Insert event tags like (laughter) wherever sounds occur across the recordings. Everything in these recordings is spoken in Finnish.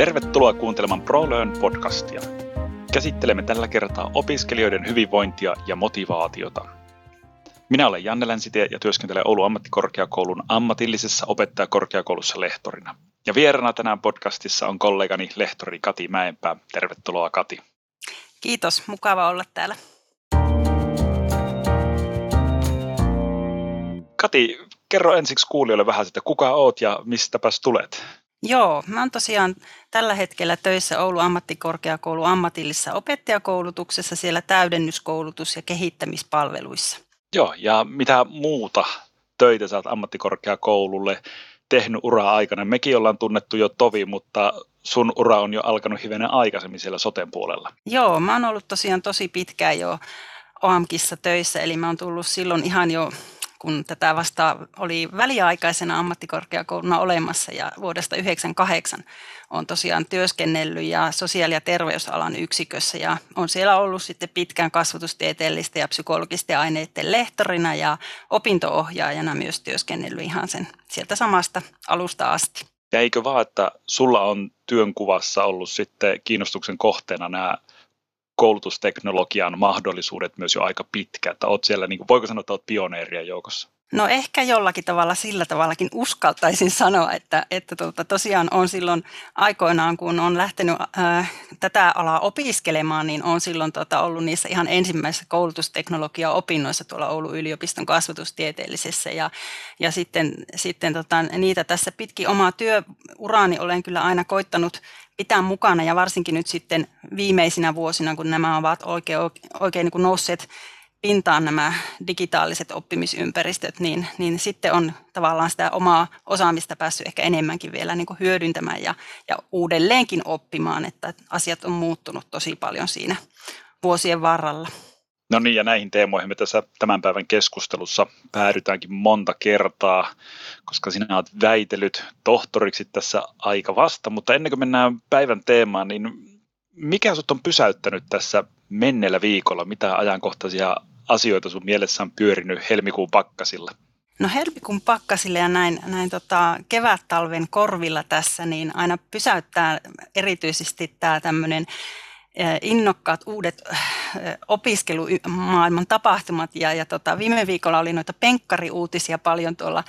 Tervetuloa kuuntelemaan ProLearn podcastia. Käsittelemme tällä kertaa opiskelijoiden hyvinvointia ja motivaatiota. Minä olen Janne Länsitie ja työskentelen Oulun ammattikorkeakoulun ammatillisessa opettajakorkeakoulussa lehtorina. Ja vierana tänään podcastissa on kollegani lehtori Kati Mäenpää. Tervetuloa Kati. Kiitos, mukava olla täällä. Kati, kerro ensiksi kuulijoille vähän, että kuka oot ja mistäpäs tulet? Joo, mä oon tosiaan tällä hetkellä töissä Oulun ammattikorkeakoulun ammatillisessa opettajakoulutuksessa siellä täydennyskoulutus- ja kehittämispalveluissa. Joo, ja mitä muuta töitä sä oot ammattikorkeakoululle tehnyt uraa aikana? Mekin ollaan tunnettu jo tovi, mutta sun ura on jo alkanut hivenen aikaisemmin siellä soten puolella. Joo, mä oon ollut tosiaan tosi pitkään jo OAMKissa töissä, eli mä oon tullut silloin ihan jo kun tätä vasta oli väliaikaisena ammattikorkeakouluna olemassa ja vuodesta 1998 on tosiaan työskennellyt ja sosiaali- ja terveysalan yksikössä ja on siellä ollut sitten pitkään kasvatustieteellistä ja psykologisten aineiden lehtorina ja opintoohjaajana myös työskennellyt ihan sen sieltä samasta alusta asti. Ja eikö vaan, että sulla on työnkuvassa ollut sitten kiinnostuksen kohteena nämä koulutusteknologian mahdollisuudet myös jo aika pitkä, että siellä, niin kuin, voiko sanoa, että olet pioneerien joukossa? No ehkä jollakin tavalla sillä tavallakin uskaltaisin sanoa, että, että tuota, tosiaan on silloin aikoinaan, kun on lähtenyt äh, tätä alaa opiskelemaan, niin on silloin tota, ollut niissä ihan ensimmäisissä koulutusteknologia-opinnoissa tuolla Oulun yliopiston kasvatustieteellisessä. Ja, ja sitten, sitten tota, niitä tässä pitkin omaa työuraani olen kyllä aina koittanut pitää mukana. Ja varsinkin nyt sitten viimeisinä vuosina, kun nämä ovat oikein, oikein niin kuin nousseet pintaan nämä digitaaliset oppimisympäristöt, niin, niin sitten on tavallaan sitä omaa osaamista päässyt ehkä enemmänkin vielä niin kuin hyödyntämään ja, ja uudelleenkin oppimaan, että asiat on muuttunut tosi paljon siinä vuosien varrella. No niin, ja näihin teemoihin me tässä tämän päivän keskustelussa päädytäänkin monta kertaa, koska sinä olet väitellyt tohtoriksi tässä aika vasta, mutta ennen kuin mennään päivän teemaan, niin mikä sinut on pysäyttänyt tässä menneellä viikolla? Mitä ajankohtaisia asioita sun mielessä on pyörinyt helmikuun pakkasilla? No helmikuun pakkasille ja näin, näin tota kevät-talven korvilla tässä, niin aina pysäyttää erityisesti tämä tämmöinen innokkaat uudet opiskelumaailman tapahtumat. Ja, ja tota, viime viikolla oli noita penkkariuutisia paljon tuolla,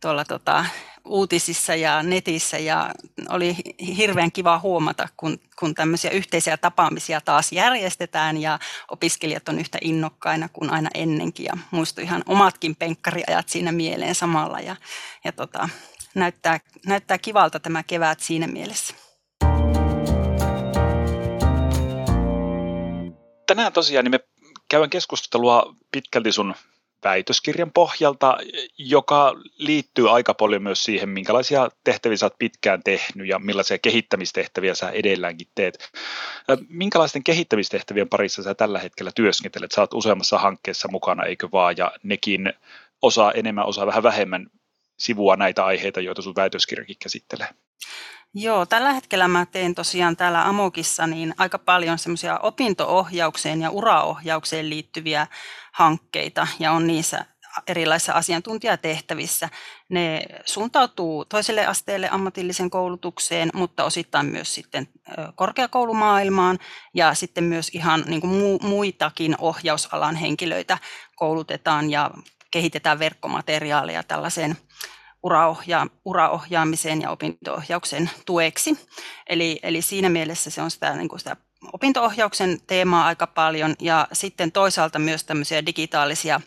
tuolla tota, uutisissa ja netissä ja oli hirveän kiva huomata, kun, kun tämmöisiä yhteisiä tapaamisia taas järjestetään ja opiskelijat on yhtä innokkaina kuin aina ennenkin ja muistu ihan omatkin penkkariajat siinä mieleen samalla ja, ja tota, näyttää, näyttää kivalta tämä kevät siinä mielessä. tänään tosiaan niin me käydään keskustelua pitkälti sun väitöskirjan pohjalta, joka liittyy aika paljon myös siihen, minkälaisia tehtäviä sä oot pitkään tehnyt ja millaisia kehittämistehtäviä sä edelläänkin teet. Minkälaisten kehittämistehtävien parissa sä tällä hetkellä työskentelet? Sä oot useammassa hankkeessa mukana, eikö vaan, ja nekin osaa enemmän, osaa vähän vähemmän sivua näitä aiheita, joita sun väitöskirjakin käsittelee. Joo, tällä hetkellä mä teen tosiaan täällä Amokissa niin aika paljon semmoisia opintoohjaukseen ja uraohjaukseen liittyviä hankkeita ja on niissä erilaisissa asiantuntijatehtävissä. Ne suuntautuu toiselle asteelle ammatillisen koulutukseen, mutta osittain myös sitten korkeakoulumaailmaan ja sitten myös ihan niin kuin muitakin ohjausalan henkilöitä koulutetaan ja kehitetään verkkomateriaaleja tällaiseen uraohja, uraohjaamiseen ja opintoohjauksen tueksi. Eli, eli siinä mielessä se on sitä, niin kuin sitä opintoohjauksen teemaa aika paljon ja sitten toisaalta myös tämmöisiä digitaalisia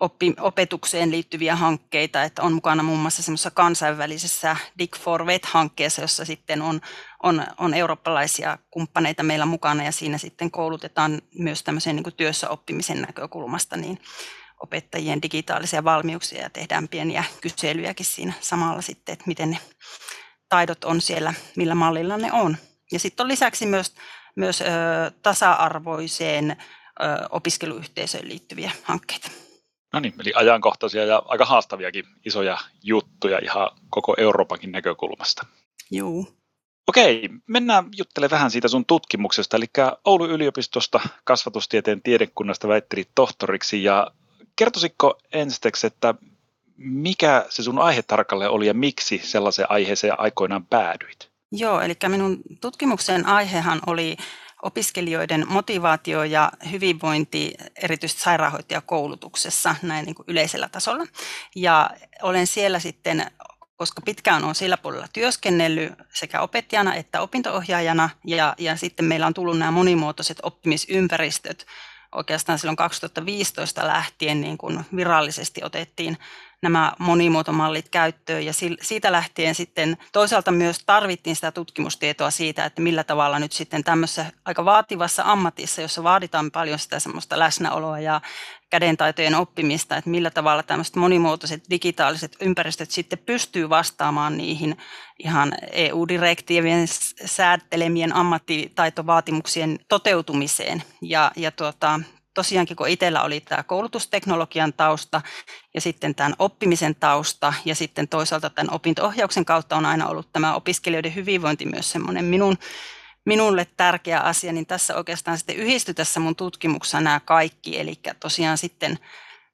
oppi, opetukseen liittyviä hankkeita, että on mukana muun muassa semmoisessa kansainvälisessä Dig for Vet-hankkeessa, jossa sitten on, on, on eurooppalaisia kumppaneita meillä mukana ja siinä sitten koulutetaan myös tämmöisen niin työssä oppimisen näkökulmasta niin opettajien digitaalisia valmiuksia ja tehdään pieniä kyselyjäkin siinä samalla sitten, että miten ne taidot on siellä, millä mallilla ne on. Ja sitten on lisäksi myös, myös ö, tasa-arvoiseen ö, opiskeluyhteisöön liittyviä hankkeita. No niin, eli ajankohtaisia ja aika haastaviakin isoja juttuja ihan koko Euroopankin näkökulmasta. Joo. Okei, mennään juttelemaan vähän siitä sun tutkimuksesta. Eli Oulun yliopistosta kasvatustieteen tiedekunnasta väittelit tohtoriksi ja kertoisitko ensiksi, että mikä se sun aihe tarkalleen oli ja miksi sellaiseen aiheeseen aikoinaan päädyit? Joo, eli minun tutkimuksen aihehan oli opiskelijoiden motivaatio ja hyvinvointi erityisesti sairaanhoitajakoulutuksessa näin niin kuin yleisellä tasolla. Ja olen siellä sitten koska pitkään on sillä puolella työskennellyt sekä opettajana että opintoohjaajana, ja, ja sitten meillä on tullut nämä monimuotoiset oppimisympäristöt. Oikeastaan silloin 2015 lähtien niin kuin virallisesti otettiin nämä monimuotomallit käyttöön ja siitä lähtien sitten toisaalta myös tarvittiin sitä tutkimustietoa siitä, että millä tavalla nyt sitten tämmöisessä aika vaativassa ammatissa, jossa vaaditaan paljon sitä semmoista läsnäoloa ja kädentaitojen oppimista, että millä tavalla tämmöiset monimuotoiset digitaaliset ympäristöt sitten pystyy vastaamaan niihin ihan EU-direktiivien säätelemien ammattitaitovaatimuksien toteutumiseen. Ja, ja tuota, tosiaankin kun itsellä oli tämä koulutusteknologian tausta ja sitten tämän oppimisen tausta ja sitten toisaalta tämän opinto-ohjauksen kautta on aina ollut tämä opiskelijoiden hyvinvointi myös semmoinen minun, minulle tärkeä asia, niin tässä oikeastaan sitten yhdistyi tässä mun tutkimuksessa nämä kaikki, eli tosiaan sitten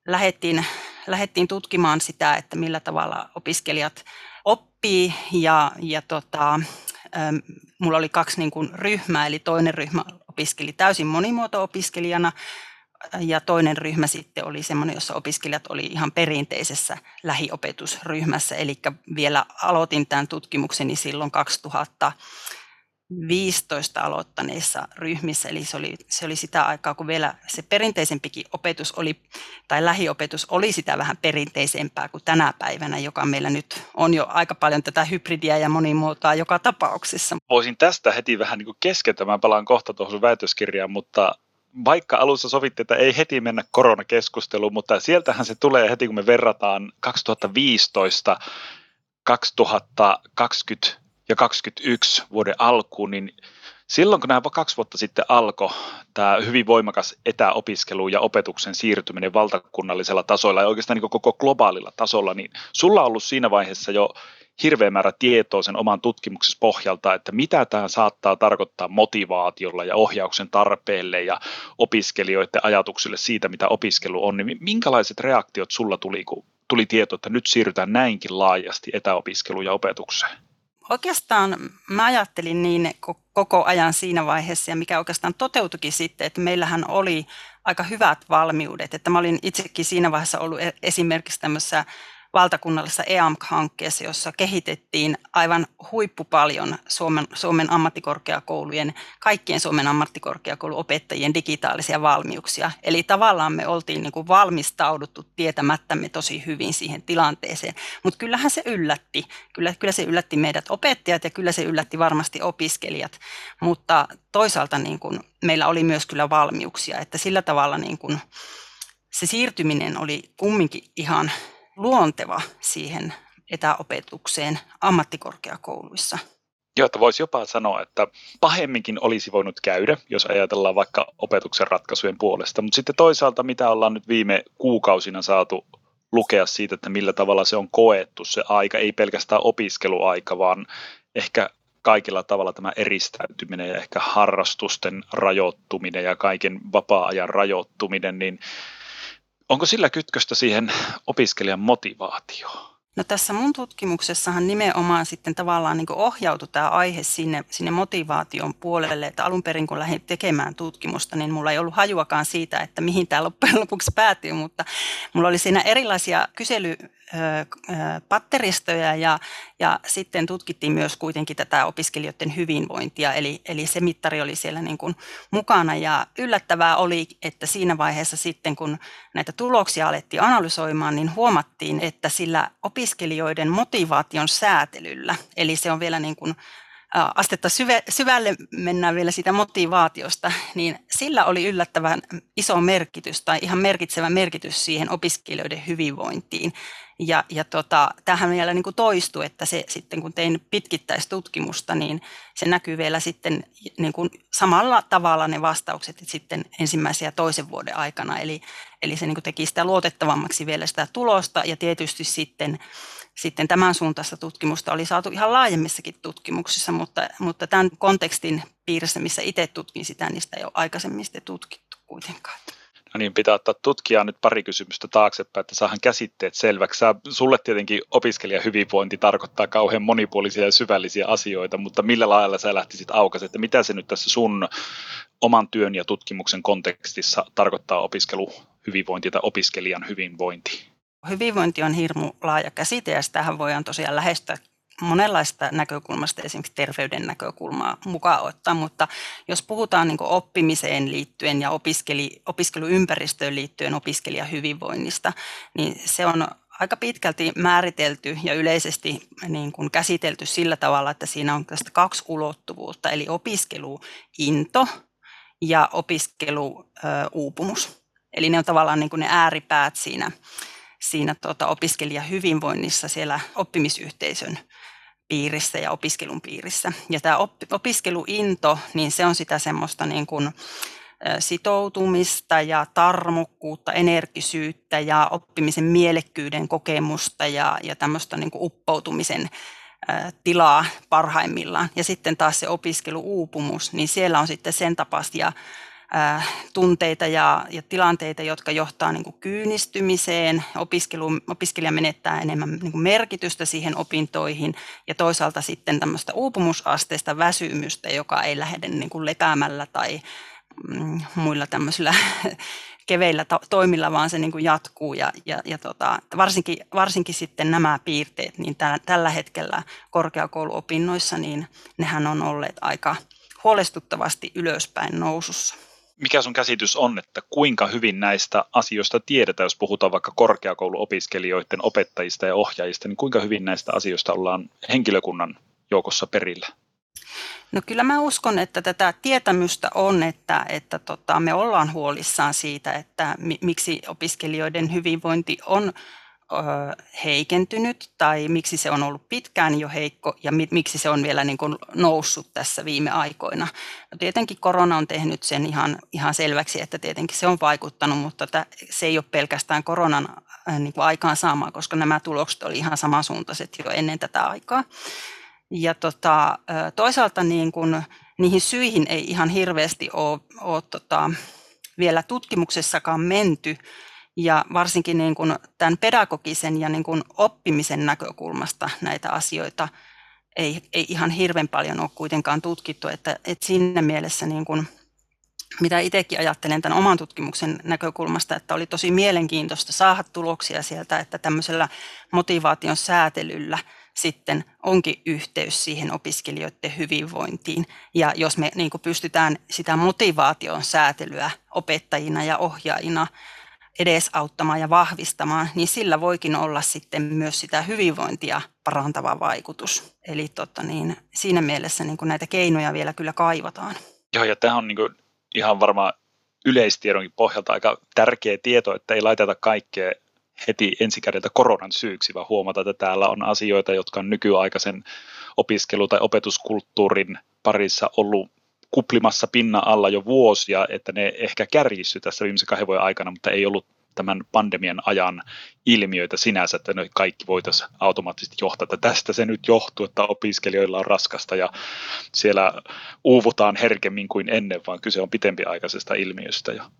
lähdettiin, lähdettiin tutkimaan sitä, että millä tavalla opiskelijat oppii ja, ja tota, mulla oli kaksi niin kuin ryhmää, eli toinen ryhmä opiskeli täysin monimuoto-opiskelijana ja toinen ryhmä sitten oli semmoinen, jossa opiskelijat oli ihan perinteisessä lähiopetusryhmässä, eli vielä aloitin tämän tutkimukseni silloin 2015 aloittaneissa ryhmissä, eli se oli, se oli sitä aikaa, kun vielä se perinteisempikin opetus oli, tai lähiopetus oli sitä vähän perinteisempää kuin tänä päivänä, joka meillä nyt on jo aika paljon tätä hybridiä ja monimuotoa joka tapauksessa. Voisin tästä heti vähän niin keskeltä, mä palaan kohta tuohon väitöskirjaan, mutta vaikka alussa sovittiin, että ei heti mennä koronakeskusteluun, mutta sieltähän se tulee heti, kun me verrataan 2015, 2020 ja 2021 vuoden alkuun, niin silloin kun nämä kaksi vuotta sitten alkoi tämä hyvin voimakas etäopiskelu ja opetuksen siirtyminen valtakunnallisella tasolla ja oikeastaan niin koko globaalilla tasolla, niin sulla on ollut siinä vaiheessa jo hirveä määrä tietoa sen oman tutkimuksessa pohjalta, että mitä tämä saattaa tarkoittaa motivaatiolla ja ohjauksen tarpeelle ja opiskelijoiden ajatuksille siitä, mitä opiskelu on, niin minkälaiset reaktiot sulla tuli, kun tuli tieto, että nyt siirrytään näinkin laajasti etäopiskeluun ja opetukseen? Oikeastaan mä ajattelin niin koko ajan siinä vaiheessa ja mikä oikeastaan toteutukin sitten, että meillähän oli aika hyvät valmiudet. Että mä olin itsekin siinä vaiheessa ollut e-, esimerkiksi tämmöisessä valtakunnallisessa EAMK-hankkeessa, jossa kehitettiin aivan huippupaljon Suomen, Suomen ammattikorkeakoulujen, kaikkien Suomen ammattikorkeakouluopettajien digitaalisia valmiuksia. Eli tavallaan me oltiin niin kuin valmistauduttu tietämättämme tosi hyvin siihen tilanteeseen. Mutta kyllähän se yllätti. Kyllä, kyllä se yllätti meidät opettajat ja kyllä se yllätti varmasti opiskelijat. Mutta toisaalta niin kuin meillä oli myös kyllä valmiuksia, että sillä tavalla niin kuin se siirtyminen oli kumminkin ihan luonteva siihen etäopetukseen ammattikorkeakouluissa. Joo, että voisi jopa sanoa, että pahemminkin olisi voinut käydä, jos ajatellaan vaikka opetuksen ratkaisujen puolesta. Mutta sitten toisaalta, mitä ollaan nyt viime kuukausina saatu lukea siitä, että millä tavalla se on koettu se aika, ei pelkästään opiskeluaika, vaan ehkä kaikilla tavalla tämä eristäytyminen ja ehkä harrastusten rajoittuminen ja kaiken vapaa-ajan rajoittuminen, niin Onko sillä kytköstä siihen opiskelijan motivaatioon? No tässä mun tutkimuksessahan nimenomaan sitten tavallaan niin ohjautui tämä aihe sinne, sinne motivaation puolelle, että alun perin kun lähdin tekemään tutkimusta, niin mulla ei ollut hajuakaan siitä, että mihin tämä loppujen lopuksi päätyy, mutta mulla oli siinä erilaisia kysely, patteristoja ja, ja sitten tutkittiin myös kuitenkin tätä opiskelijoiden hyvinvointia, eli, eli se mittari oli siellä niin kuin mukana. Ja yllättävää oli, että siinä vaiheessa sitten kun näitä tuloksia alettiin analysoimaan, niin huomattiin, että sillä opiskelijoiden motivaation säätelyllä, eli se on vielä niin kuin astetta syve, syvälle mennään vielä sitä motivaatiosta, niin sillä oli yllättävän iso merkitys tai ihan merkitsevä merkitys siihen opiskelijoiden hyvinvointiin. Ja, ja tota, tämähän vielä niin kuin toistui, että se sitten kun tein pitkittäistutkimusta, niin se näkyy vielä sitten niin kuin samalla tavalla ne vastaukset että sitten ensimmäisen ja toisen vuoden aikana. Eli, eli se niin kuin teki sitä luotettavammaksi vielä sitä tulosta ja tietysti sitten sitten tämän suuntaista tutkimusta oli saatu ihan laajemmissakin tutkimuksissa, mutta, mutta tämän kontekstin piirissä, missä itse tutkin sitä, sitä ei ole aikaisemmin sitten tutkittu kuitenkaan. No niin, pitää ottaa tutkijaa nyt pari kysymystä taaksepäin, että saahan käsitteet selväksi. Sä, sulle tietenkin opiskelijan hyvinvointi tarkoittaa kauhean monipuolisia ja syvällisiä asioita, mutta millä lailla sä lähtisit aukaisi, että mitä se nyt tässä sun oman työn ja tutkimuksen kontekstissa tarkoittaa opiskelu hyvinvointi tai opiskelijan hyvinvointi? Hyvinvointi on hirmu laaja käsite ja sitähän voidaan tosiaan lähestyä monenlaista näkökulmasta, esimerkiksi terveyden näkökulmaa mukaan ottaa, mutta jos puhutaan niin oppimiseen liittyen ja opiskeli, opiskeluympäristöön liittyen opiskelijahyvinvoinnista, niin se on aika pitkälti määritelty ja yleisesti niin kuin käsitelty sillä tavalla, että siinä on tästä kaksi ulottuvuutta, eli opiskeluinto ja opiskeluuupumus. Eli ne on tavallaan niin kuin ne ääripäät siinä, siinä tuota opiskelijahyvinvoinnissa siellä oppimisyhteisön piirissä ja opiskelun piirissä. Ja tämä opiskeluinto, niin se on sitä semmoista niin kuin sitoutumista ja tarmokkuutta, energisyyttä ja oppimisen mielekkyyden kokemusta ja, ja tämmöistä niin kuin uppoutumisen tilaa parhaimmillaan. Ja sitten taas se opiskeluuupumus, niin siellä on sitten sen tapaisia tunteita ja, ja tilanteita, jotka johtaa niin kuin kyynistymiseen. Opiskelu, opiskelija menettää enemmän niin kuin merkitystä siihen opintoihin ja toisaalta sitten tämmöistä uupumusasteista väsymystä, joka ei lähde niin kuin lepäämällä tai mm, muilla tämmöisillä (laughs) keveillä to- toimilla, vaan se niin kuin jatkuu. Ja, ja, ja tota, varsinkin, varsinkin sitten nämä piirteet, niin tällä, tällä hetkellä korkeakouluopinnoissa, niin nehän on olleet aika huolestuttavasti ylöspäin nousussa mikä sun käsitys on, että kuinka hyvin näistä asioista tiedetään, jos puhutaan vaikka korkeakouluopiskelijoiden opettajista ja ohjaajista, niin kuinka hyvin näistä asioista ollaan henkilökunnan joukossa perillä? No kyllä mä uskon, että tätä tietämystä on, että, että tota, me ollaan huolissaan siitä, että mi, miksi opiskelijoiden hyvinvointi on heikentynyt tai miksi se on ollut pitkään jo heikko ja miksi se on vielä niin kuin noussut tässä viime aikoina. No tietenkin korona on tehnyt sen ihan, ihan selväksi, että tietenkin se on vaikuttanut, mutta se ei ole pelkästään koronan niin kuin aikaan saamaan, koska nämä tulokset oli ihan samansuuntaiset jo ennen tätä aikaa. Ja tota, toisaalta niin kuin, niihin syihin ei ihan hirveästi ole, ole tota, vielä tutkimuksessakaan menty, ja varsinkin niin kuin tämän pedagogisen ja niin kuin oppimisen näkökulmasta näitä asioita ei, ei ihan hirveän paljon ole kuitenkaan tutkittu, että, että siinä mielessä niin kuin, mitä itsekin ajattelen tämän oman tutkimuksen näkökulmasta, että oli tosi mielenkiintoista saada tuloksia sieltä, että tämmöisellä motivaation säätelyllä sitten onkin yhteys siihen opiskelijoiden hyvinvointiin. Ja jos me niin pystytään sitä motivaation säätelyä opettajina ja ohjaajina edesauttamaan ja vahvistamaan, niin sillä voikin olla sitten myös sitä hyvinvointia parantava vaikutus. Eli totta, niin, siinä mielessä niin kuin näitä keinoja vielä kyllä kaivataan. Joo, ja tämä on niin kuin ihan varmaan yleistiedonkin pohjalta aika tärkeä tieto, että ei laiteta kaikkea heti ensikädeltä koronan syyksi, vaan huomata, että täällä on asioita, jotka on nykyaikaisen opiskelu- tai opetuskulttuurin parissa ollut kuplimassa pinnan alla jo vuosia, että ne ehkä kärjissy tässä viimeisen kahden vuoden aikana, mutta ei ollut tämän pandemian ajan ilmiöitä sinänsä, että ne kaikki voitaisiin automaattisesti johtaa, että tästä se nyt johtuu, että opiskelijoilla on raskasta ja siellä uuvutaan herkemmin kuin ennen, vaan kyse on pitempiaikaisesta ilmiöstä. Ja...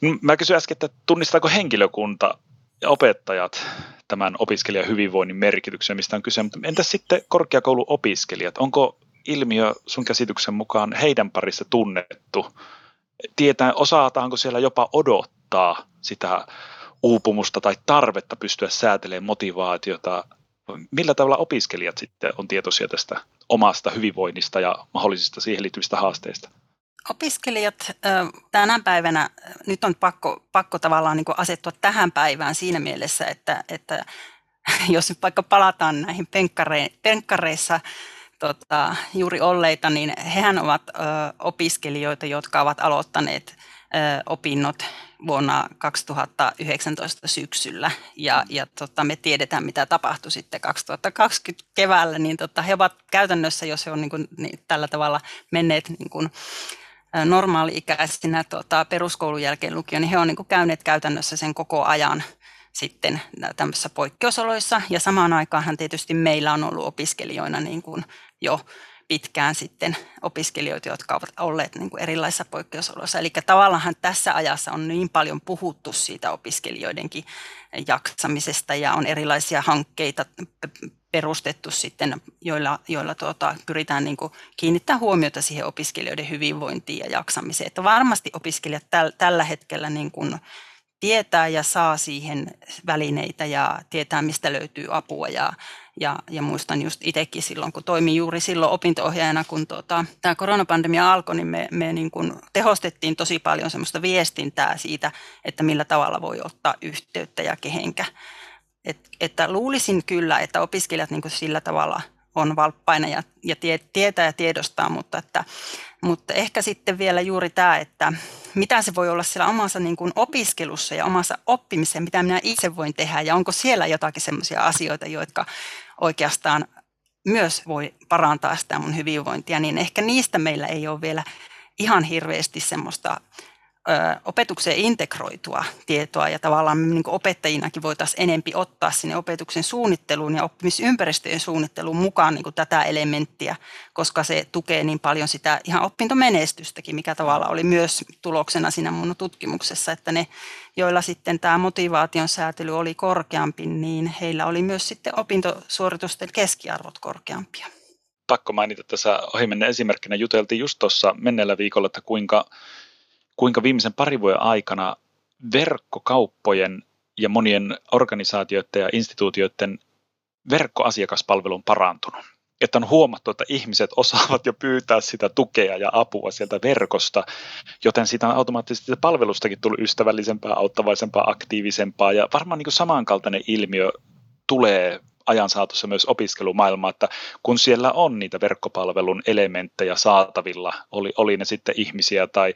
No, mä kysyin äsken, että tunnistaako henkilökunta ja opettajat tämän opiskelijan hyvinvoinnin merkityksen, mistä on kyse, mutta entäs sitten korkeakouluopiskelijat, onko ilmiö sun käsityksen mukaan heidän parissa tunnettu? Tietää, osataanko siellä jopa odottaa sitä uupumusta tai tarvetta pystyä säätelemään motivaatiota? Millä tavalla opiskelijat sitten on tietoisia tästä omasta hyvinvoinnista ja mahdollisista siihen liittyvistä haasteista? Opiskelijat tänä päivänä, nyt on pakko, pakko tavallaan niin asettua tähän päivään siinä mielessä, että, että (laughs) jos nyt vaikka palataan näihin penkkareissa tota, juuri olleita, niin hehän ovat ö, opiskelijoita, jotka ovat aloittaneet ö, opinnot vuonna 2019 syksyllä ja, ja tota, me tiedetään, mitä tapahtui sitten 2020 keväällä, niin tota, he ovat käytännössä, jos he on niin niin, tällä tavalla menneet niin kuin, normaali-ikäisinä tota, peruskoulun jälkeen lukio, niin he ovat niin käyneet käytännössä sen koko ajan sitten tämmöisissä poikkeusoloissa. Ja samaan aikaan tietysti meillä on ollut opiskelijoina niin kuin jo pitkään sitten opiskelijoita, jotka ovat olleet niin kuin erilaisissa poikkeusoloissa. Eli tavallaan tässä ajassa on niin paljon puhuttu siitä opiskelijoidenkin jaksamisesta ja on erilaisia hankkeita perustettu sitten, joilla, joilla tuota, pyritään niin kuin kiinnittää huomiota siihen opiskelijoiden hyvinvointiin ja jaksamiseen. Että varmasti opiskelijat täl, tällä hetkellä niin kuin tietää ja saa siihen välineitä ja tietää, mistä löytyy apua. Ja, ja, ja muistan just itsekin silloin, kun toimin juuri silloin opinto-ohjaajana, kun tuota, tämä koronapandemia alkoi, niin me, me niin kuin tehostettiin tosi paljon semmoista viestintää siitä, että millä tavalla voi ottaa yhteyttä ja kehenkä. Et, että luulisin kyllä, että opiskelijat niin sillä tavalla on valppaina ja, ja tie, tietää ja tiedostaa, mutta, että, mutta ehkä sitten vielä juuri tämä, että mitä se voi olla siellä omassa niin kuin opiskelussa ja omassa oppimisessa, mitä minä itse voin tehdä ja onko siellä jotakin sellaisia asioita, jotka oikeastaan myös voi parantaa sitä mun hyvinvointia, niin ehkä niistä meillä ei ole vielä ihan hirveästi semmoista opetukseen integroitua tietoa ja tavallaan me niin opettajinakin voitaisiin enempi ottaa sinne opetuksen suunnitteluun ja oppimisympäristöjen suunnitteluun mukaan niin tätä elementtiä, koska se tukee niin paljon sitä ihan opintomenestystäkin, mikä tavalla oli myös tuloksena siinä mun tutkimuksessa, että ne, joilla sitten tämä motivaation säätely oli korkeampi, niin heillä oli myös sitten opintosuoritusten keskiarvot korkeampia pakko mainita tässä ohimennen esimerkkinä. Juteltiin just tuossa menneellä viikolla, että kuinka kuinka viimeisen parin vuoden aikana verkkokauppojen ja monien organisaatioiden ja instituutioiden verkkoasiakaspalvelu on parantunut. Että on huomattu, että ihmiset (laughs) osaavat jo pyytää sitä tukea ja apua sieltä verkosta, joten siitä on automaattisesti palvelustakin tullut ystävällisempää, auttavaisempaa, aktiivisempaa ja varmaan niin kuin samankaltainen ilmiö tulee ajan saatossa myös opiskelumaailma, että kun siellä on niitä verkkopalvelun elementtejä saatavilla, oli, oli ne sitten ihmisiä tai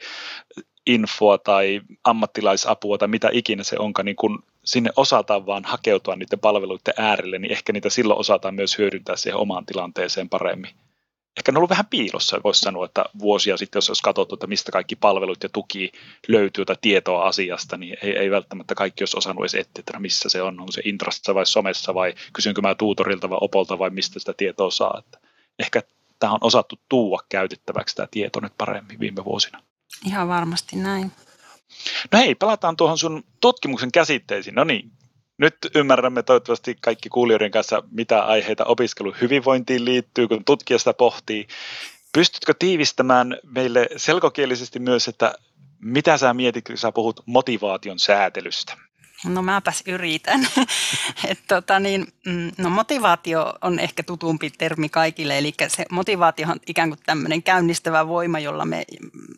infoa tai ammattilaisapua tai mitä ikinä se onkaan, niin kun sinne osataan vaan hakeutua niiden palveluiden äärelle, niin ehkä niitä silloin osataan myös hyödyntää siihen omaan tilanteeseen paremmin. Ehkä ne on ollut vähän piilossa, voisi sanoa, että vuosia sitten, jos olisi katsottu, että mistä kaikki palvelut ja tuki löytyy tai tietoa asiasta, niin ei, ei välttämättä kaikki olisi osannut edes etsiä, että missä se on, onko se Intrassa vai somessa vai kysynkö mä tuutorilta vai opolta vai mistä sitä tietoa saa. Että ehkä tämä on osattu tuua käytettäväksi tämä tieto nyt paremmin viime vuosina. Ihan varmasti näin. No hei, palataan tuohon sun tutkimuksen käsitteisiin. No niin, nyt ymmärrämme toivottavasti kaikki kuulijoiden kanssa, mitä aiheita opiskelun hyvinvointiin liittyy, kun tutkija sitä pohtii. Pystytkö tiivistämään meille selkokielisesti myös, että mitä sä mietit, kun sä puhut motivaation säätelystä? No mäpäs yritän. (laughs) Et tota niin, mm, no motivaatio on ehkä tutumpi termi kaikille, eli se motivaatio on ikään kuin tämmöinen käynnistävä voima, jolla me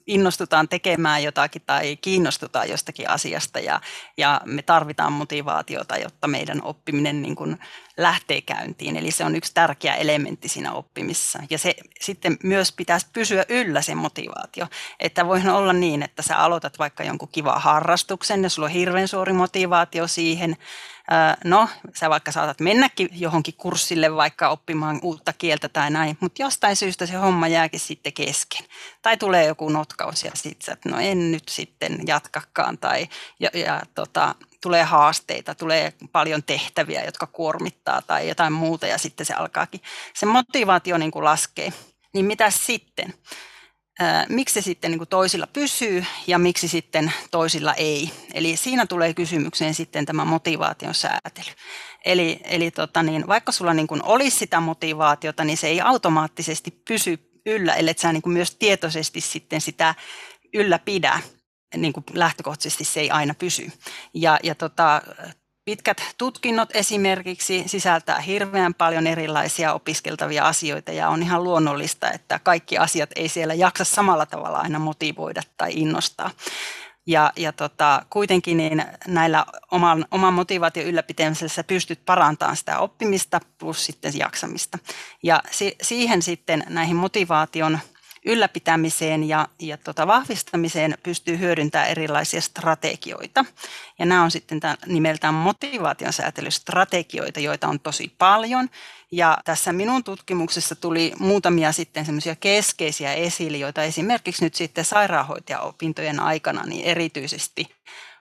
innostutaan tekemään jotakin tai kiinnostutaan jostakin asiasta ja, ja me tarvitaan motivaatiota, jotta meidän oppiminen niin kuin lähtee käyntiin. Eli se on yksi tärkeä elementti siinä oppimisessa. Ja se sitten myös pitäisi pysyä yllä se motivaatio. Että voihan olla niin, että sä aloitat vaikka jonkun kiva harrastuksen ja sulla on hirveän suuri motivaatio siihen. No, sä vaikka saatat mennäkin johonkin kurssille vaikka oppimaan uutta kieltä tai näin, mutta jostain syystä se homma jääkin sitten kesken. Tai tulee joku notkaus ja sitten sä, että no en nyt sitten jatkakaan tai ja, ja tota, tulee haasteita, tulee paljon tehtäviä, jotka kuormittaa tai jotain muuta ja sitten se alkaakin, se motivaatio niin kuin laskee. Niin mitä sitten? Miksi se sitten niin kuin toisilla pysyy ja miksi sitten toisilla ei? Eli siinä tulee kysymykseen sitten tämä motivaation säätely. Eli, eli tota niin, vaikka sulla niin kuin olisi sitä motivaatiota, niin se ei automaattisesti pysy yllä, ellei sä niin kuin myös tietoisesti sitten sitä ylläpidä niin kuin lähtökohtaisesti se ei aina pysy. Ja, ja tota, pitkät tutkinnot esimerkiksi sisältää hirveän paljon erilaisia opiskeltavia asioita ja on ihan luonnollista, että kaikki asiat ei siellä jaksa samalla tavalla aina motivoida tai innostaa. Ja, ja tota, kuitenkin niin näillä oman, oman motivaation ylläpitämisessä pystyt parantamaan sitä oppimista plus sitten jaksamista. Ja si, siihen sitten näihin motivaation ylläpitämiseen ja, ja tota vahvistamiseen pystyy hyödyntämään erilaisia strategioita. Ja nämä on sitten nimeltään motivaation säätelystrategioita, joita on tosi paljon. Ja tässä minun tutkimuksessa tuli muutamia sitten semmoisia keskeisiä esille, joita esimerkiksi nyt sitten sairaanhoitajaopintojen aikana niin erityisesti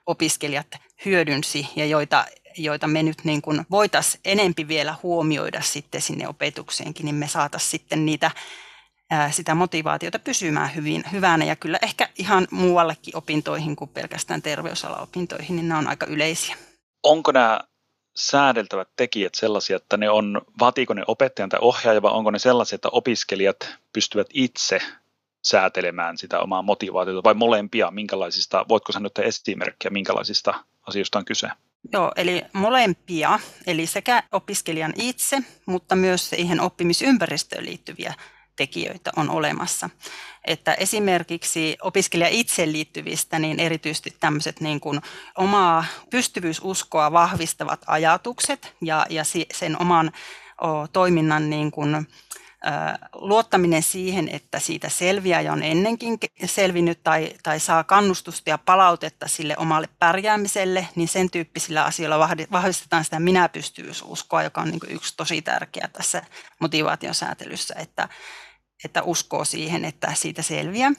opiskelijat hyödynsi ja joita joita me nyt niin kuin voitaisiin enempi vielä huomioida sitten sinne opetukseenkin, niin me saataisiin sitten niitä sitä motivaatiota pysymään hyvin, hyvänä ja kyllä ehkä ihan muuallekin opintoihin kuin pelkästään terveysalaopintoihin, niin nämä on aika yleisiä. Onko nämä säädeltävät tekijät sellaisia, että ne on, vaatiiko ne opettajan tai ohjaaja vai onko ne sellaisia, että opiskelijat pystyvät itse säätelemään sitä omaa motivaatiota vai molempia, minkälaisista, voitko sanoa esimerkkiä, minkälaisista asioista on kyse? Joo, eli molempia, eli sekä opiskelijan itse, mutta myös siihen oppimisympäristöön liittyviä tekijöitä on olemassa. Että esimerkiksi opiskelija itse liittyvistä, niin erityisesti tämmöiset niin kuin omaa pystyvyysuskoa vahvistavat ajatukset ja, ja sen oman o, toiminnan niin kuin, luottaminen siihen, että siitä selviää ja on ennenkin selvinnyt tai, tai saa kannustusta ja palautetta sille omalle pärjäämiselle, niin sen tyyppisillä asioilla vahvistetaan sitä minäpystyvyysuskoa, joka on niin yksi tosi tärkeä tässä motivaatiosäätelyssä, että, että uskoo siihen, että siitä selviää.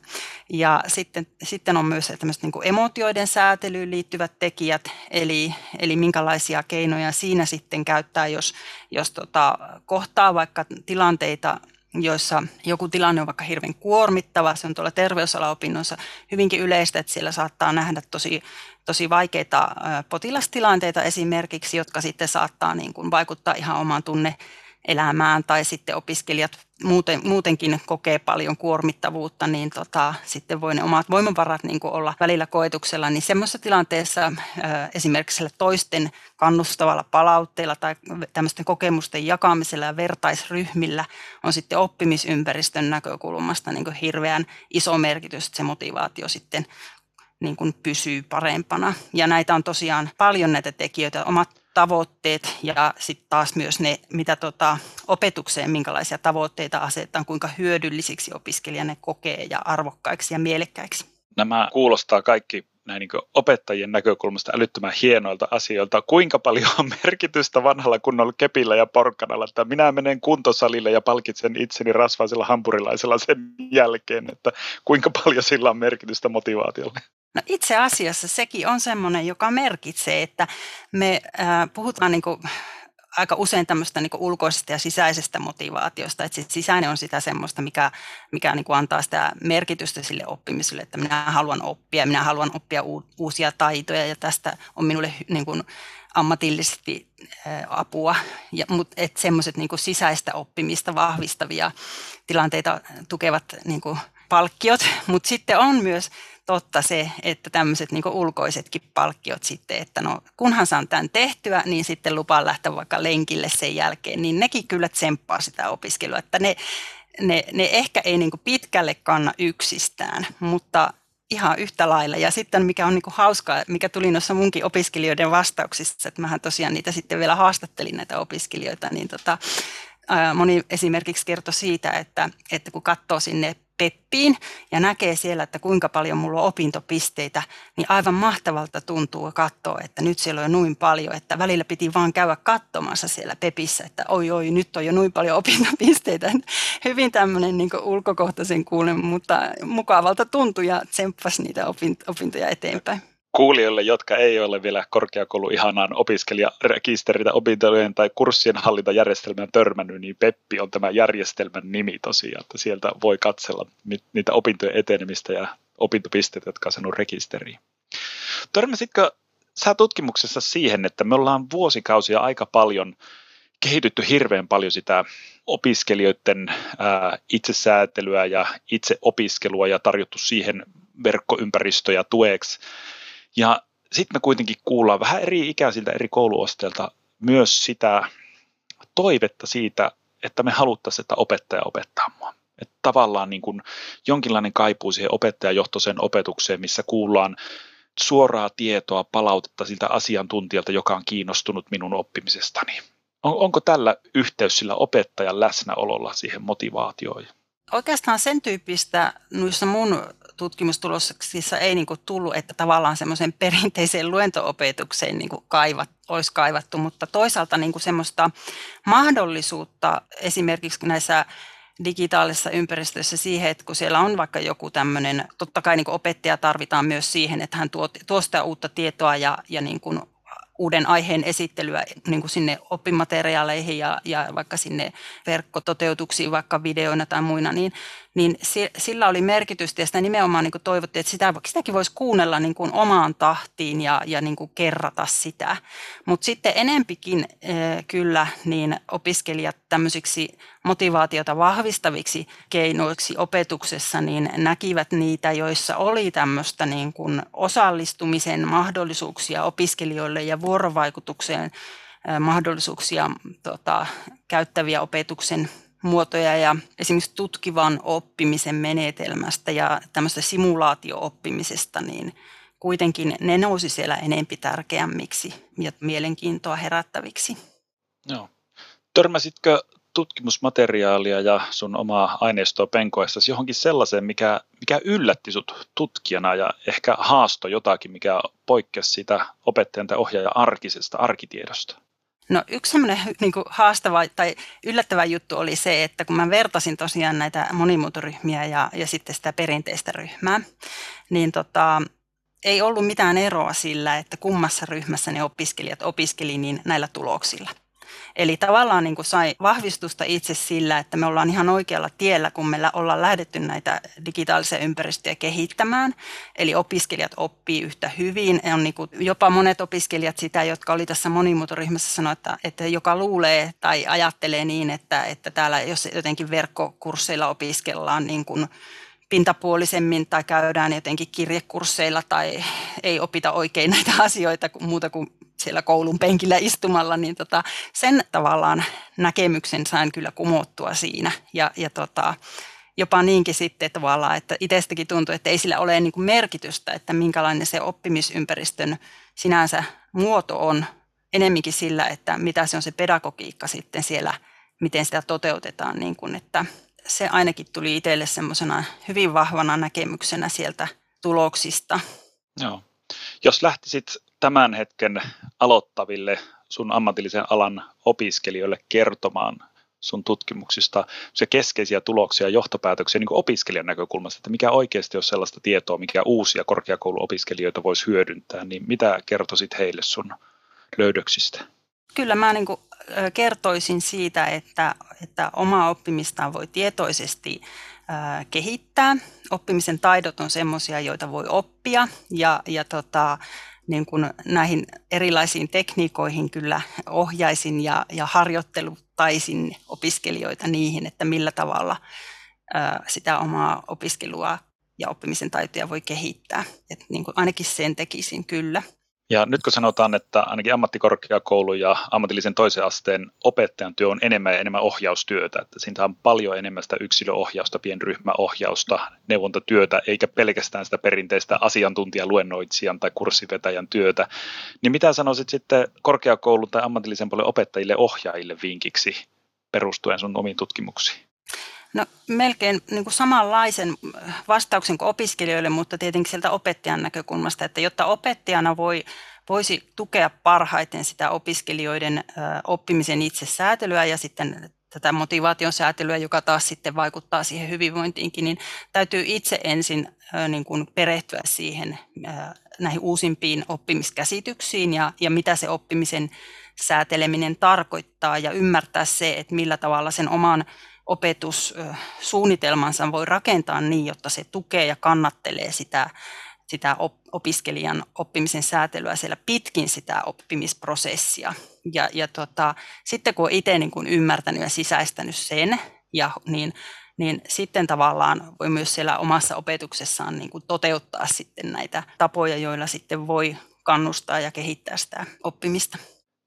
Ja sitten, sitten on myös tämmöiset niin emotioiden säätelyyn liittyvät tekijät, eli, eli minkälaisia keinoja siinä sitten käyttää, jos, jos tota, kohtaa vaikka tilanteita, joissa joku tilanne on vaikka hirveän kuormittava, se on tuolla terveysalaopinnoissa hyvinkin yleistä, että siellä saattaa nähdä tosi, tosi vaikeita potilastilanteita esimerkiksi, jotka sitten saattaa niin kuin vaikuttaa ihan omaan tunne elämään tai sitten opiskelijat muuten, muutenkin kokee paljon kuormittavuutta, niin tota, sitten voi ne omat voimavarat niin olla välillä koetuksella, niin semmoisessa tilanteessa esimerkiksi toisten kannustavalla palautteella tai tämmöisten kokemusten jakamisella ja vertaisryhmillä on sitten oppimisympäristön näkökulmasta niin hirveän iso merkitys, että se motivaatio sitten niin kuin pysyy parempana. Ja näitä on tosiaan paljon näitä tekijöitä. Omat tavoitteet ja sitten taas myös ne, mitä tota, opetukseen, minkälaisia tavoitteita asetetaan, kuinka hyödyllisiksi opiskelija ne kokee ja arvokkaiksi ja mielekkäiksi. Nämä kuulostaa kaikki näin niin opettajien näkökulmasta älyttömän hienoilta asioilta. Kuinka paljon on merkitystä vanhalla kunnolla kepillä ja porkkanalla, että minä menen kuntosalille ja palkitsen itseni rasvaisella hampurilaisella sen jälkeen, että kuinka paljon sillä on merkitystä motivaatiolle? No itse asiassa sekin on semmoinen, joka merkitsee, että me äh, puhutaan niin kuin aika usein tämmöistä niin ulkoisesta ja sisäisestä motivaatiosta, että sit sisäinen on sitä semmoista, mikä, mikä niin antaa sitä merkitystä sille oppimiselle, että minä haluan oppia, minä haluan oppia uusia taitoja ja tästä on minulle niin kuin ammatillisesti apua, ja, mutta semmoiset niin sisäistä oppimista vahvistavia tilanteita tukevat niin kuin palkkiot, mutta sitten on myös totta se, että tämmöiset niin ulkoisetkin palkkiot sitten, että no kunhan saan tämän tehtyä, niin sitten lupaan lähteä vaikka lenkille sen jälkeen, niin nekin kyllä tsemppaa sitä opiskelua, että ne, ne, ne ehkä ei niin pitkälle kanna yksistään, mutta ihan yhtä lailla. Ja sitten mikä on niin hauskaa, mikä tuli noissa munkin opiskelijoiden vastauksissa, että mähän tosiaan niitä sitten vielä haastattelin näitä opiskelijoita, niin tota, moni esimerkiksi kertoi siitä, että, että kun katsoo sinne Peppiin ja näkee siellä, että kuinka paljon mulla on opintopisteitä, niin aivan mahtavalta tuntuu katsoa, että nyt siellä on jo noin paljon, että välillä piti vaan käydä katsomassa siellä Pepissä, että oi oi, nyt on jo noin paljon opintopisteitä. (laughs) Hyvin tämmöinen niin ulkokohtaisen kuulen, mutta mukavalta tuntui ja tsemppasi niitä opintoja eteenpäin kuulijoille, jotka ei ole vielä korkeakoulu ihanaan opiskelijarekisteritä opintojen tai kurssien hallintajärjestelmään törmännyt, niin Peppi on tämä järjestelmän nimi tosiaan, että sieltä voi katsella niitä opintojen etenemistä ja opintopisteitä, jotka on saanut rekisteriin. Törmäsitkö sä tutkimuksessa siihen, että me ollaan vuosikausia aika paljon kehitytty hirveän paljon sitä opiskelijoiden ää, itsesäätelyä ja itseopiskelua ja tarjottu siihen verkkoympäristöjä tueksi. Ja sitten me kuitenkin kuullaan vähän eri ikäisiltä eri kouluosteilta myös sitä toivetta siitä, että me haluttaisiin, että opettaja opettaa mua. Että tavallaan niin kuin jonkinlainen kaipuu siihen opettajajohtoiseen opetukseen, missä kuullaan suoraa tietoa, palautetta siltä asiantuntijalta, joka on kiinnostunut minun oppimisestani. On, onko tällä yhteys sillä opettajan läsnäololla siihen motivaatioon? Oikeastaan sen tyyppistä noissa mun tutkimustuloksissa ei niin kuin tullut, että tavallaan semmoisen perinteiseen luentoopetukseen niin kuin kaivat, olisi kaivattu, mutta toisaalta niin kuin semmoista mahdollisuutta esimerkiksi näissä digitaalisessa ympäristössä siihen, että kun siellä on vaikka joku tämmöinen, totta kai niin kuin opettaja tarvitaan myös siihen, että hän tuo, tuo sitä uutta tietoa ja, ja niin kuin uuden aiheen esittelyä niin kuin sinne oppimateriaaleihin ja, ja vaikka sinne verkkototeutuksiin, vaikka videoina tai muina, niin, niin sillä oli merkitystä ja sitä nimenomaan niin kuin toivottiin, että sitä, sitäkin voisi kuunnella niin kuin omaan tahtiin ja, ja niin kuin kerrata sitä. Mutta sitten enempikin äh, kyllä niin opiskelijat tämmöisiksi motivaatiota vahvistaviksi keinoiksi opetuksessa, niin näkivät niitä, joissa oli tämmöistä niin kuin osallistumisen mahdollisuuksia opiskelijoille ja vuorovaikutukseen mahdollisuuksia tota, käyttäviä opetuksen muotoja ja esimerkiksi tutkivan oppimisen menetelmästä ja tämmöistä simulaatio-oppimisesta, niin kuitenkin ne nousi siellä enempi tärkeämmiksi ja mielenkiintoa herättäviksi. Joo. Törmäsitkö tutkimusmateriaalia ja sun omaa aineistoa penkoessasi johonkin sellaiseen, mikä, mikä yllätti sut tutkijana ja ehkä haasto jotakin, mikä poikkesi sitä opettajan tai ohjaajan arkisesta arkitiedosta? No yksi semmoinen niin haastava tai yllättävä juttu oli se, että kun mä vertasin tosiaan näitä monimuotoryhmiä ja, ja sitten sitä perinteistä ryhmää, niin tota, ei ollut mitään eroa sillä, että kummassa ryhmässä ne opiskelijat opiskeli niin näillä tuloksilla. Eli tavallaan niin kuin sai vahvistusta itse sillä, että me ollaan ihan oikealla tiellä, kun meillä ollaan lähdetty näitä digitaalisia ympäristöjä kehittämään. Eli opiskelijat oppii yhtä hyvin. On niin kuin jopa monet opiskelijat sitä, jotka oli tässä monimuotoryhmässä sanoa, että, että joka luulee tai ajattelee niin, että, että täällä jos jotenkin verkkokursseilla opiskellaan niin kuin pintapuolisemmin tai käydään jotenkin kirjekursseilla tai ei opita oikein (laughs) näitä asioita muuta kuin siellä koulun penkillä istumalla, niin tota, sen tavallaan näkemyksen sain kyllä kumottua siinä. Ja, ja tota, jopa niinkin sitten tavallaan, että itsestäkin tuntui, että ei sillä ole niin kuin merkitystä, että minkälainen se oppimisympäristön sinänsä muoto on, enemminkin sillä, että mitä se on se pedagogiikka sitten siellä, miten sitä toteutetaan, niin kuin, että se ainakin tuli itselle semmoisena hyvin vahvana näkemyksenä sieltä tuloksista. Joo. Jos lähtisit tämän hetken aloittaville sun ammatillisen alan opiskelijoille kertomaan sun tutkimuksista se keskeisiä tuloksia ja johtopäätöksiä niin opiskelijan näkökulmasta, että mikä oikeasti on sellaista tietoa, mikä uusia korkeakouluopiskelijoita voisi hyödyntää, niin mitä kertoisit heille sun löydöksistä? Kyllä mä niin kuin kertoisin siitä, että, että omaa oppimistaan voi tietoisesti kehittää. Oppimisen taidot on sellaisia, joita voi oppia ja, ja tota, niin kuin näihin erilaisiin tekniikoihin kyllä ohjaisin ja, ja harjoittelutaisin opiskelijoita niihin, että millä tavalla sitä omaa opiskelua ja oppimisen taitoja voi kehittää. Et niin kuin ainakin sen tekisin kyllä. Ja nyt kun sanotaan, että ainakin ammattikorkeakoulu ja ammatillisen toisen asteen opettajan työ on enemmän ja enemmän ohjaustyötä, että siinä on paljon enemmän sitä yksilöohjausta, pienryhmäohjausta, neuvontatyötä, eikä pelkästään sitä perinteistä asiantuntijaluennoitsijan tai kurssivetäjän työtä, niin mitä sanoisit sitten korkeakoulun tai ammatillisen puolen opettajille ohjaajille vinkiksi perustuen sun omiin tutkimuksiin? No melkein niin kuin samanlaisen vastauksen kuin opiskelijoille, mutta tietenkin sieltä opettajan näkökulmasta, että jotta opettajana voi, voisi tukea parhaiten sitä opiskelijoiden oppimisen itsesäätelyä ja sitten tätä motivaation säätelyä, joka taas sitten vaikuttaa siihen hyvinvointiinkin, niin täytyy itse ensin niin kuin perehtyä siihen näihin uusimpiin oppimiskäsityksiin ja, ja mitä se oppimisen sääteleminen tarkoittaa ja ymmärtää se, että millä tavalla sen oman opetussuunnitelmansa voi rakentaa niin, jotta se tukee ja kannattelee sitä, sitä opiskelijan oppimisen säätelyä siellä pitkin sitä oppimisprosessia. Ja, ja tota, sitten kun on itse niin kun ymmärtänyt ja sisäistänyt sen, ja, niin, niin sitten tavallaan voi myös siellä omassa opetuksessaan niin kuin toteuttaa sitten näitä tapoja, joilla sitten voi kannustaa ja kehittää sitä oppimista.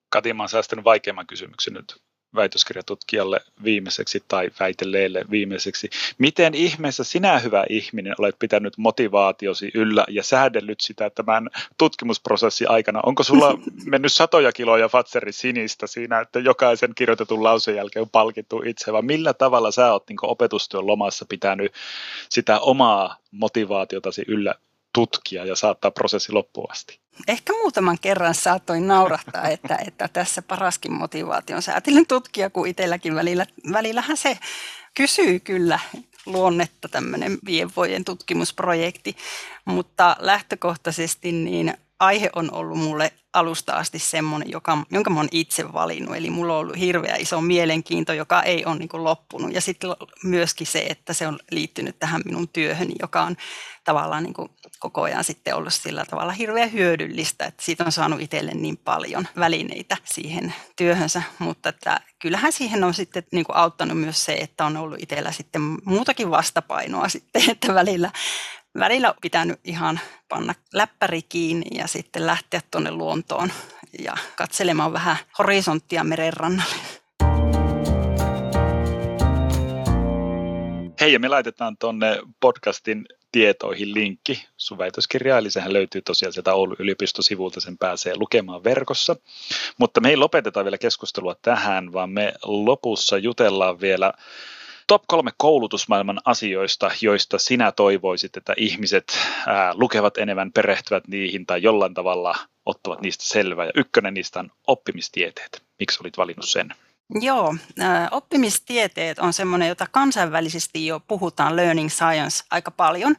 Kati, mä olen säästänyt vaikeamman kysymyksen nyt väitöskirjatutkijalle viimeiseksi tai väitelleelle viimeiseksi. Miten ihmeessä sinä, hyvä ihminen, olet pitänyt motivaatiosi yllä ja säädellyt sitä tämän tutkimusprosessin aikana? Onko sulla (laughs) mennyt satoja kiloja Fatseri sinistä siinä, että jokaisen kirjoitetun lauseen jälkeen on palkittu itse, vai millä tavalla sä oot niin opetustyön lomassa pitänyt sitä omaa motivaatiotasi yllä tutkia ja saattaa prosessi loppuun asti? Ehkä muutaman kerran saatoin naurahtaa, että, että tässä paraskin motivaation säätelyn tutkija, kun itselläkin välillä, välillähän se kysyy kyllä luonnetta tämmöinen viiden vuoden tutkimusprojekti, mutta lähtökohtaisesti niin aihe on ollut mulle alusta asti semmoinen, joka, jonka mä oon itse valinnut. Eli mulla on ollut hirveä iso mielenkiinto, joka ei ole niin loppunut. Ja sitten myöskin se, että se on liittynyt tähän minun työhöni, joka on tavallaan niin koko ajan sitten ollut sillä tavalla hirveän hyödyllistä, että siitä on saanut itselle niin paljon välineitä siihen työhönsä. Mutta että kyllähän siihen on sitten niin auttanut myös se, että on ollut itsellä sitten muutakin vastapainoa sitten, että välillä välillä pitänyt ihan panna läppäri kiinni ja sitten lähteä tuonne luontoon ja katselemaan vähän horisonttia merenrannalle. Hei, ja me laitetaan tuonne podcastin tietoihin linkki sun väitöskirjaa, eli sehän löytyy tosiaan sieltä Oulun yliopistosivulta, sen pääsee lukemaan verkossa. Mutta me ei lopeteta vielä keskustelua tähän, vaan me lopussa jutellaan vielä top kolme koulutusmaailman asioista, joista sinä toivoisit, että ihmiset ää, lukevat enemmän, perehtyvät niihin tai jollain tavalla ottavat niistä selvää. Ja ykkönen niistä on oppimistieteet. Miksi olit valinnut sen? Joo, oppimistieteet on semmoinen, jota kansainvälisesti jo puhutaan learning science aika paljon,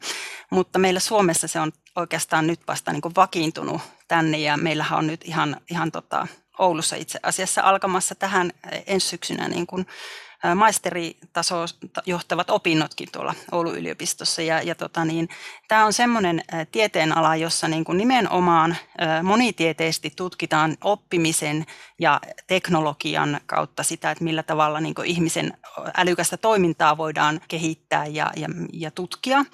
mutta meillä Suomessa se on oikeastaan nyt vasta niin kuin vakiintunut tänne ja meillähän on nyt ihan, ihan tota, Oulussa itse asiassa alkamassa tähän ensi syksynä niin kuin maisteritaso johtavat opinnotkin tuolla Oulun yliopistossa. Ja, ja tota niin, tämä on semmoinen tieteenala, jossa niin kuin nimenomaan monitieteisesti tutkitaan oppimisen ja teknologian kautta sitä, että millä tavalla niin kuin ihmisen älykästä toimintaa voidaan kehittää ja, ja, ja tutkia.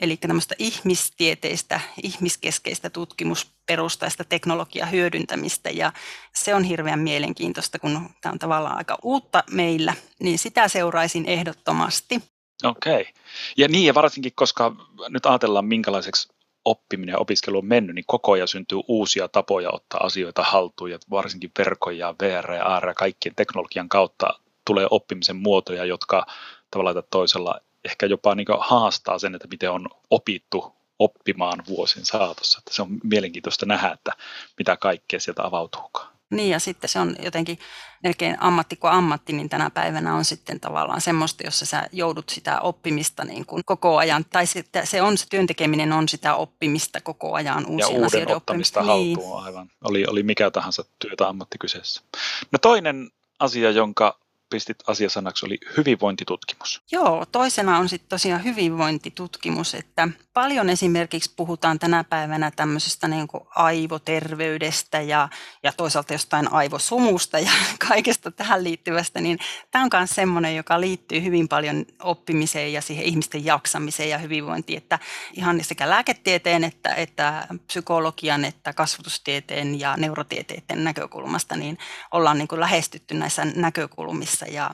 Eli tämmöistä ihmistieteistä, ihmiskeskeistä tutkimusperustaista teknologian hyödyntämistä ja se on hirveän mielenkiintoista, kun tämä on tavallaan aika uutta meillä, niin sitä seuraisin ehdottomasti. Okei. Okay. Ja niin, ja varsinkin koska nyt ajatellaan minkälaiseksi oppiminen ja opiskelu on mennyt, niin koko ajan syntyy uusia tapoja ottaa asioita haltuun ja varsinkin verkon ja VR ja AR ja kaikkien teknologian kautta tulee oppimisen muotoja, jotka tavallaan toisella ehkä jopa niin haastaa sen, että miten on opittu oppimaan vuosien saatossa. Että se on mielenkiintoista nähdä, että mitä kaikkea sieltä avautuukaan. Niin ja sitten se on jotenkin melkein ammatti kuin ammatti, niin tänä päivänä on sitten tavallaan semmoista, jossa sä joudut sitä oppimista niin kuin koko ajan, tai sitten se on se työntekeminen on sitä oppimista koko ajan uusien ja uuden asioiden ottamista oppimista. haltuun niin. aivan, oli, oli mikä tahansa työtä ammatti kyseessä. No toinen asia, jonka pistit asiasanaksi, oli hyvinvointitutkimus. Joo, toisena on sitten tosiaan hyvinvointitutkimus, että paljon esimerkiksi puhutaan tänä päivänä tämmöisestä niin kuin aivoterveydestä ja, ja toisaalta jostain aivosumusta ja (laughs) kaikesta tähän liittyvästä, niin tämä on myös semmoinen, joka liittyy hyvin paljon oppimiseen ja siihen ihmisten jaksamiseen ja hyvinvointiin, että ihan sekä lääketieteen että, että psykologian että kasvatustieteen ja neurotieteiden näkökulmasta, niin ollaan niin kuin lähestytty näissä näkökulmissa ja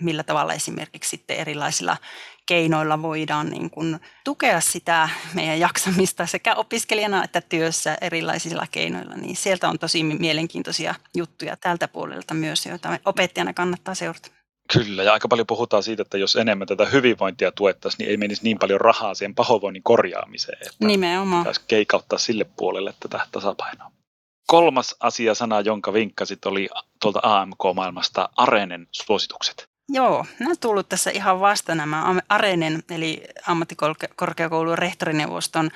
millä tavalla esimerkiksi sitten erilaisilla keinoilla voidaan niin kuin tukea sitä meidän jaksamista sekä opiskelijana että työssä erilaisilla keinoilla, niin sieltä on tosi mielenkiintoisia juttuja tältä puolelta myös, joita opettajana kannattaa seurata. Kyllä, ja aika paljon puhutaan siitä, että jos enemmän tätä hyvinvointia tuettaisiin, niin ei menisi niin paljon rahaa siihen pahoinvoinnin korjaamiseen. Että Nimenomaan. Pitäisi keikauttaa sille puolelle tätä tasapainoa. Kolmas asia sana, jonka vinkkasit, oli tuolta AMK-maailmasta Arenen suositukset. Joo, nämä on tullut tässä ihan vasta nämä Arenen, eli ammattikorkeakoulun rehtorineuvoston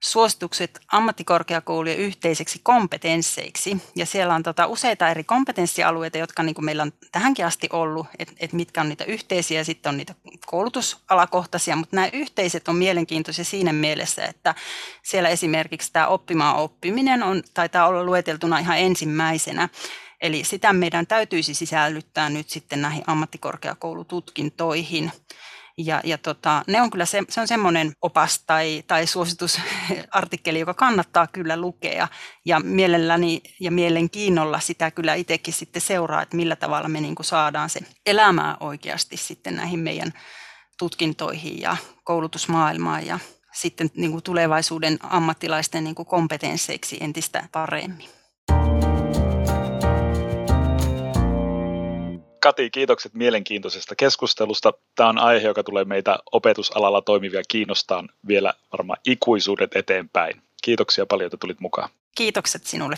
suositukset ammattikorkeakoulujen yhteiseksi kompetensseiksi. Ja siellä on tota useita eri kompetenssialueita, jotka niin kuin meillä on tähänkin asti ollut, että et mitkä on niitä yhteisiä ja sitten on niitä koulutusalakohtaisia, mutta nämä yhteiset on mielenkiintoisia siinä mielessä, että siellä esimerkiksi tämä oppimaan oppiminen on, taitaa olla lueteltuna ihan ensimmäisenä. Eli sitä meidän täytyisi sisällyttää nyt sitten näihin ammattikorkeakoulututkintoihin. Ja, ja tota, ne on kyllä se, se on semmoinen opas tai, tai suositusartikkeli, (laughs) joka kannattaa kyllä lukea. Ja mielelläni ja mielenkiinnolla sitä kyllä itsekin sitten seuraa, että millä tavalla me niin kuin saadaan se elämää oikeasti sitten näihin meidän tutkintoihin ja koulutusmaailmaan ja sitten niin kuin tulevaisuuden ammattilaisten niin kuin kompetensseiksi entistä paremmin. Kati, kiitokset mielenkiintoisesta keskustelusta. Tämä on aihe, joka tulee meitä opetusalalla toimivia kiinnostaa vielä varmaan ikuisuudet eteenpäin. Kiitoksia paljon, että tulit mukaan. Kiitokset sinulle.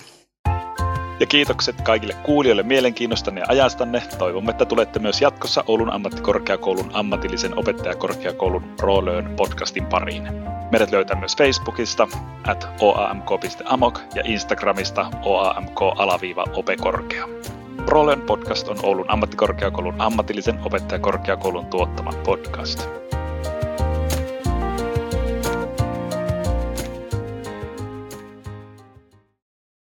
Ja kiitokset kaikille kuulijoille mielenkiinnostanne ja ajastanne. Toivomme, että tulette myös jatkossa Oulun ammattikorkeakoulun ammatillisen opettajakorkeakoulun Roolöön podcastin pariin. Meidät löytää myös Facebookista at oamk.amok ja Instagramista oamk-opekorkea. Roolöön podcast on Oulun ammattikorkeakoulun ammatillisen opettajakorkeakoulun tuottama podcast.